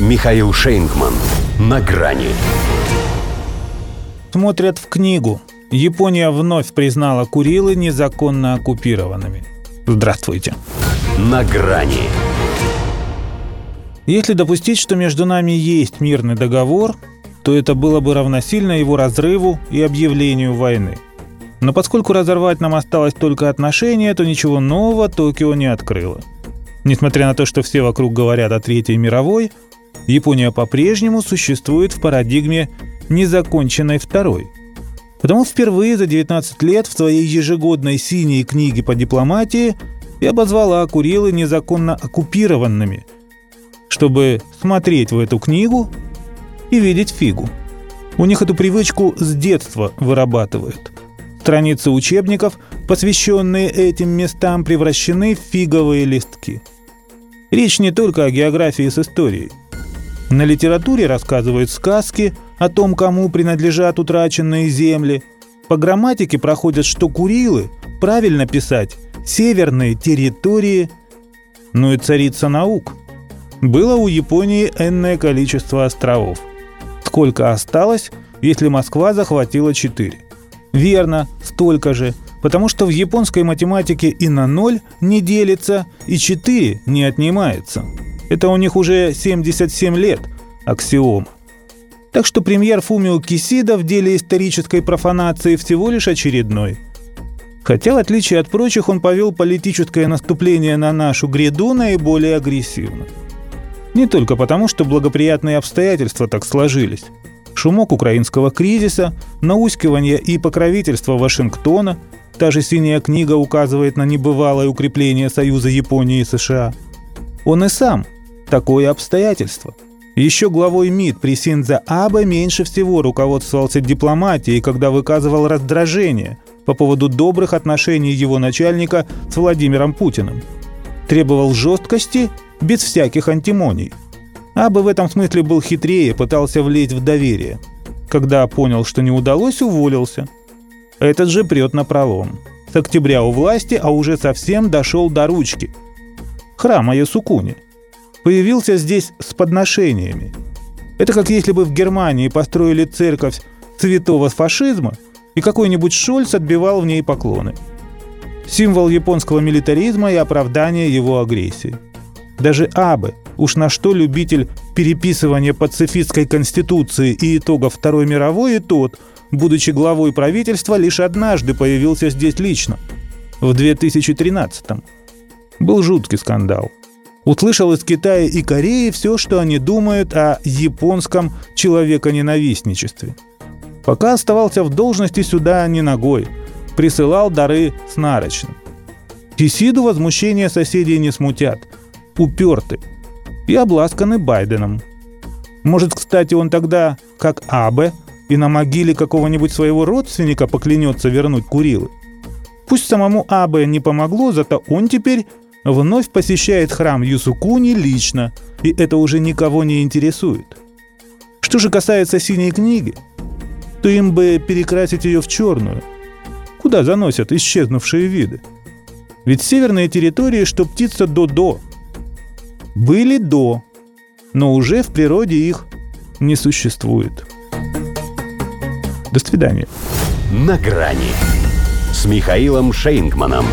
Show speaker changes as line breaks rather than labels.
Михаил Шейнгман. На грани.
Смотрят в книгу. Япония вновь признала Курилы незаконно оккупированными. Здравствуйте.
На грани.
Если допустить, что между нами есть мирный договор, то это было бы равносильно его разрыву и объявлению войны. Но поскольку разорвать нам осталось только отношения, то ничего нового Токио не открыло. Несмотря на то, что все вокруг говорят о Третьей мировой, Япония по-прежнему существует в парадигме незаконченной второй. Потому впервые за 19 лет в своей ежегодной синей книге по дипломатии и обозвала Курилы незаконно оккупированными, чтобы смотреть в эту книгу и видеть фигу. У них эту привычку с детства вырабатывают. Страницы учебников, посвященные этим местам, превращены в фиговые листки. Речь не только о географии с историей – на литературе рассказывают сказки о том, кому принадлежат утраченные земли. По грамматике проходят, что Курилы правильно писать «северные территории», ну и царица наук. Было у Японии энное количество островов. Сколько осталось, если Москва захватила четыре? Верно, столько же, потому что в японской математике и на ноль не делится, и четыре не отнимается. Это у них уже 77 лет, аксиома. Так что премьер Фумио Кисида в деле исторической профанации всего лишь очередной. Хотя, в отличие от прочих, он повел политическое наступление на нашу гряду наиболее агрессивно. Не только потому, что благоприятные обстоятельства так сложились. Шумок украинского кризиса, наускивание и покровительство Вашингтона, та же «Синяя книга» указывает на небывалое укрепление союза Японии и США. Он и сам такое обстоятельство. Еще главой МИД при Синдзо Абе меньше всего руководствовался дипломатией, когда выказывал раздражение по поводу добрых отношений его начальника с Владимиром Путиным. Требовал жесткости без всяких антимоний. Абе в этом смысле был хитрее, пытался влезть в доверие. Когда понял, что не удалось, уволился. Этот же прет на пролом. С октября у власти, а уже совсем дошел до ручки. Храма Ясукуни появился здесь с подношениями. Это как если бы в Германии построили церковь святого фашизма, и какой-нибудь Шольц отбивал в ней поклоны. Символ японского милитаризма и оправдания его агрессии. Даже Абе, уж на что любитель переписывания пацифистской конституции и итогов Второй мировой, и тот, будучи главой правительства, лишь однажды появился здесь лично, в 2013 -м. Был жуткий скандал – услышал из Китая и Кореи все, что они думают о японском человеконенавистничестве. Пока оставался в должности сюда не ногой, присылал дары с нарочным. Кисиду возмущения соседей не смутят, уперты и обласканы Байденом. Может, кстати, он тогда, как Абе, и на могиле какого-нибудь своего родственника поклянется вернуть Курилы. Пусть самому Абе не помогло, зато он теперь вновь посещает храм Юсукуни лично, и это уже никого не интересует. Что же касается синей книги, то им бы перекрасить ее в черную. Куда заносят исчезнувшие виды? Ведь северные территории, что птица до-до. Были до, но уже в природе их не существует. До свидания.
На грани с Михаилом Шейнгманом.